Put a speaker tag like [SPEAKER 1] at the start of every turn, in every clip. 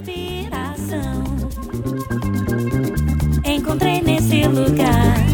[SPEAKER 1] inspiração. Encontrei nesse lugar.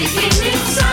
[SPEAKER 1] Music me itself.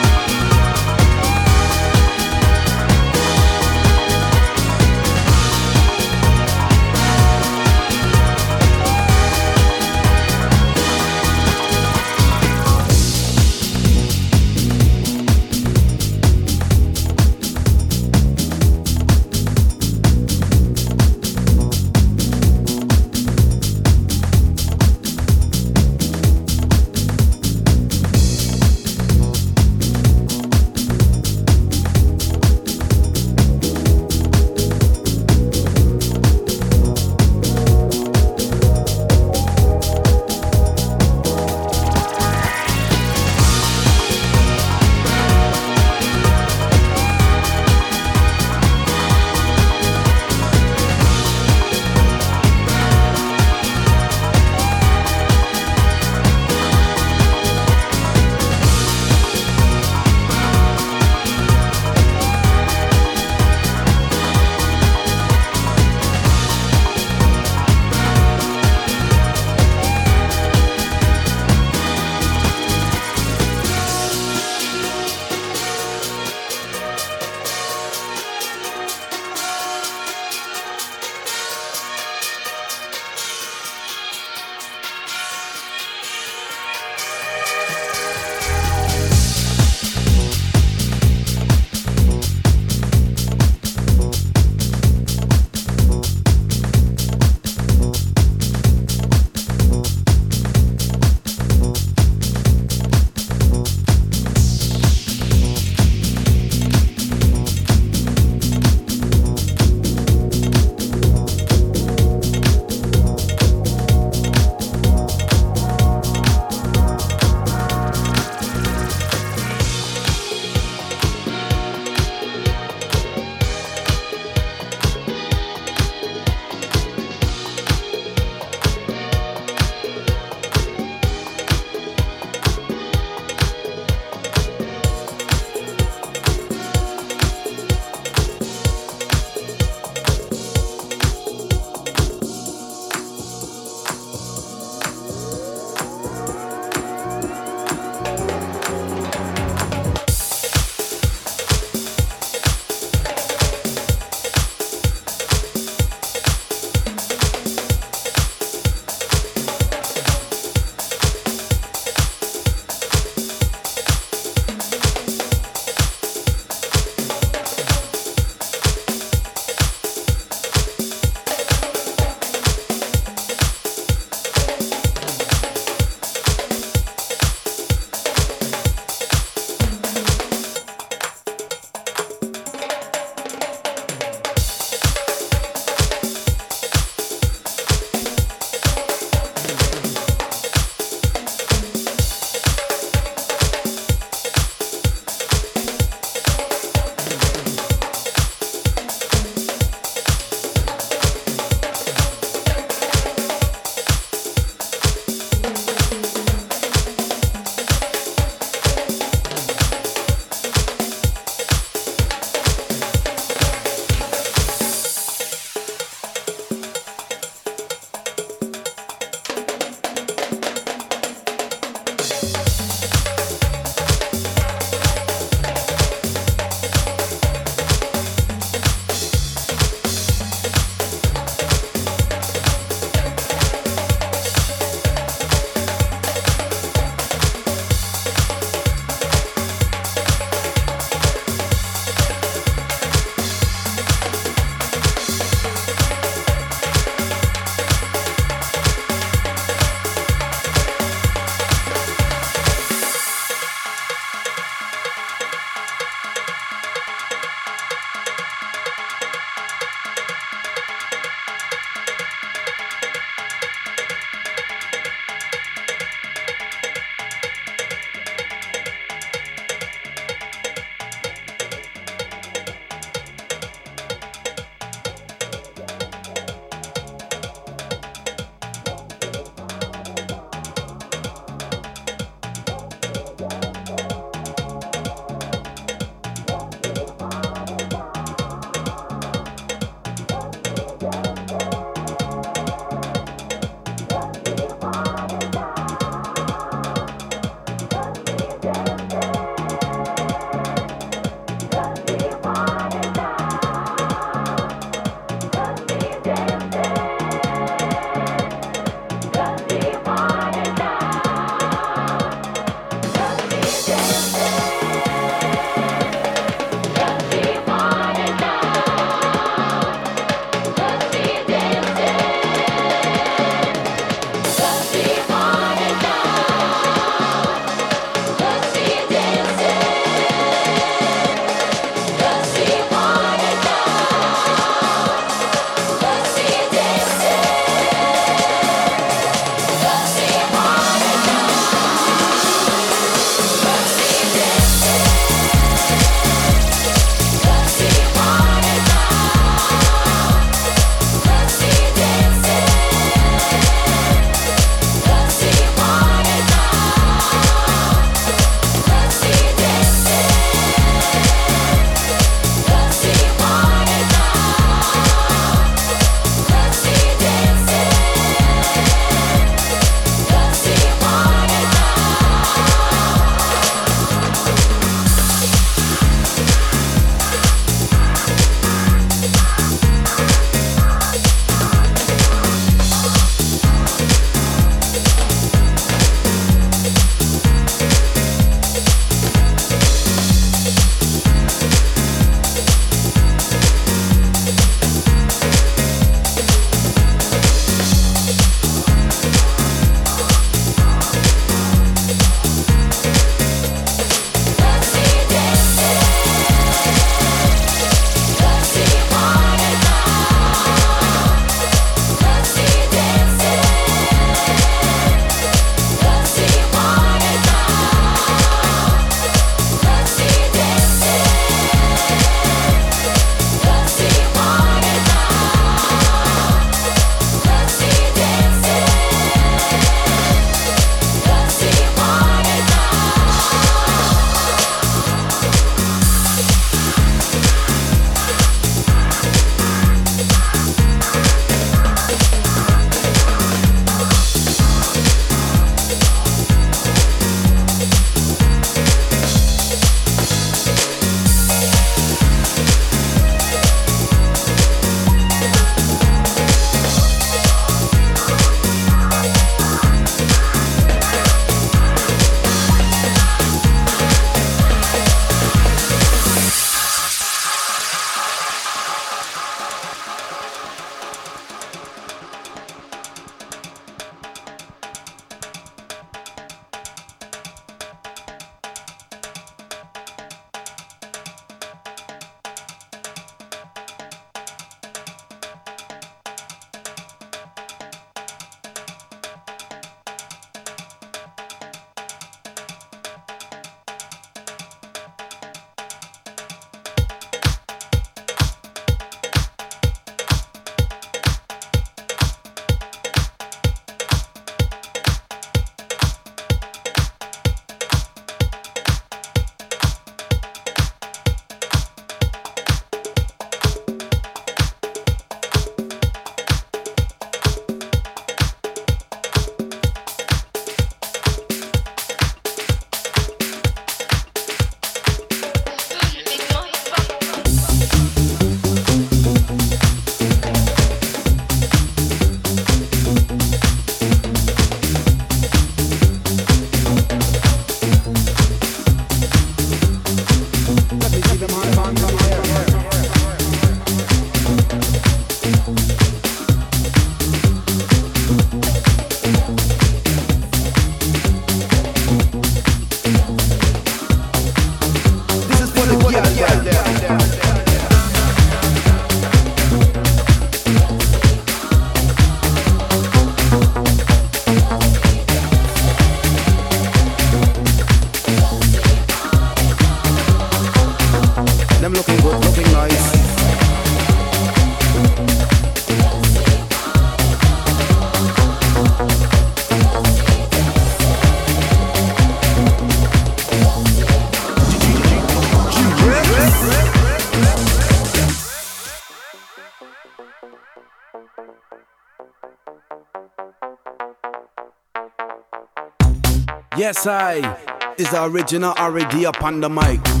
[SPEAKER 2] Yes, I is the original R.A.D. upon the mic.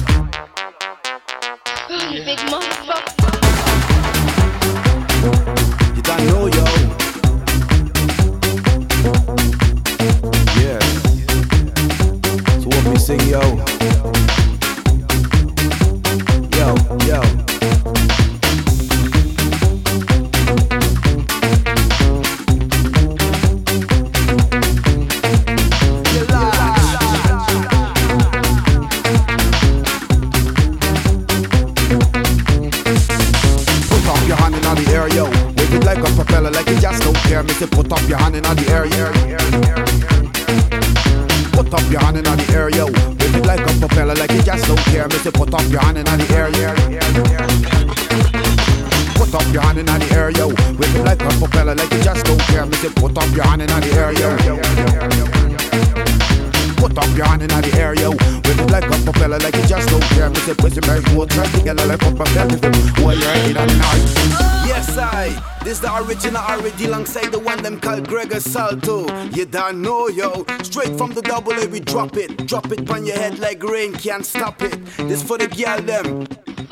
[SPEAKER 2] Original already alongside the one them called Gregor Salto. You don't know, yo. Straight from the double A, we drop it. Drop it on your head like rain, can't stop it. This for the girl, them.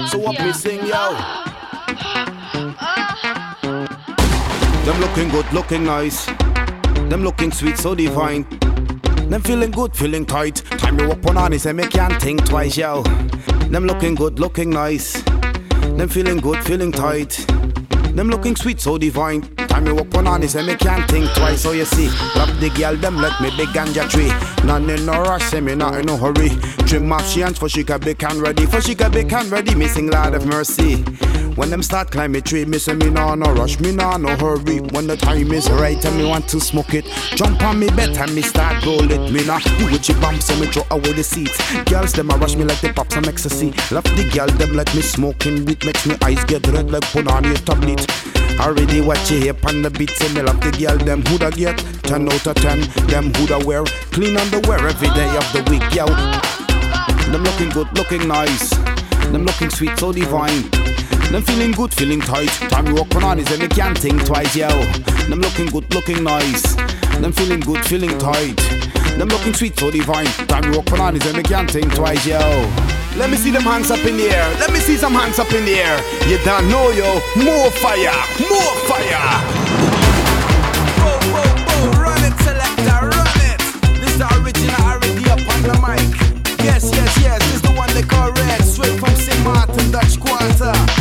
[SPEAKER 2] So what me sing, yo? Them looking good, looking nice. Them looking sweet, so divine. Them feeling good, feeling tight. Time you up on honest and me can't think twice, yo. Them looking good, looking nice. Them feeling good, feeling tight. Them looking sweet, so divine. Time you walk on honest and me can't think twice. So you see, love the girl, them let me big ganja tree. None in no rush, say me not in no hurry. Trim off she for she can be can ready. For she can be can ready, missing Lord of mercy. When them start climbing tree, me say me nah no rush, me nah no hurry. When the time is right and me want to smoke it, jump on me bed and me start roll it. Me nah do with your bump, so me throw away the seats. Girls them a rush me like they pop some ecstasy. Love the girl them like me smoking weed, makes me eyes get red like put on your tablet. Already watch you here on the beat, say me love the girl them who da get 10 out of 10. Them who da wear clean underwear every day of the week, yo. Them looking good, looking nice. Them looking sweet, so divine. Them feeling good, feeling tight. Time you walk on is and they can't think twice, yo. Them looking good, looking nice. Them feeling good, feeling tight. Them looking sweet, so divine. Time you walk on is and they can't think twice, yo. Let me see them hands up in the air. Let me see some hands up in the air. You don't know, yo. More fire, more fire. Whoa, whoa, run it, selector, run it. This is the original up on the mic. Yes, yes, yes, this the one they call red. Straight from St. Martin, Dutch Quarter.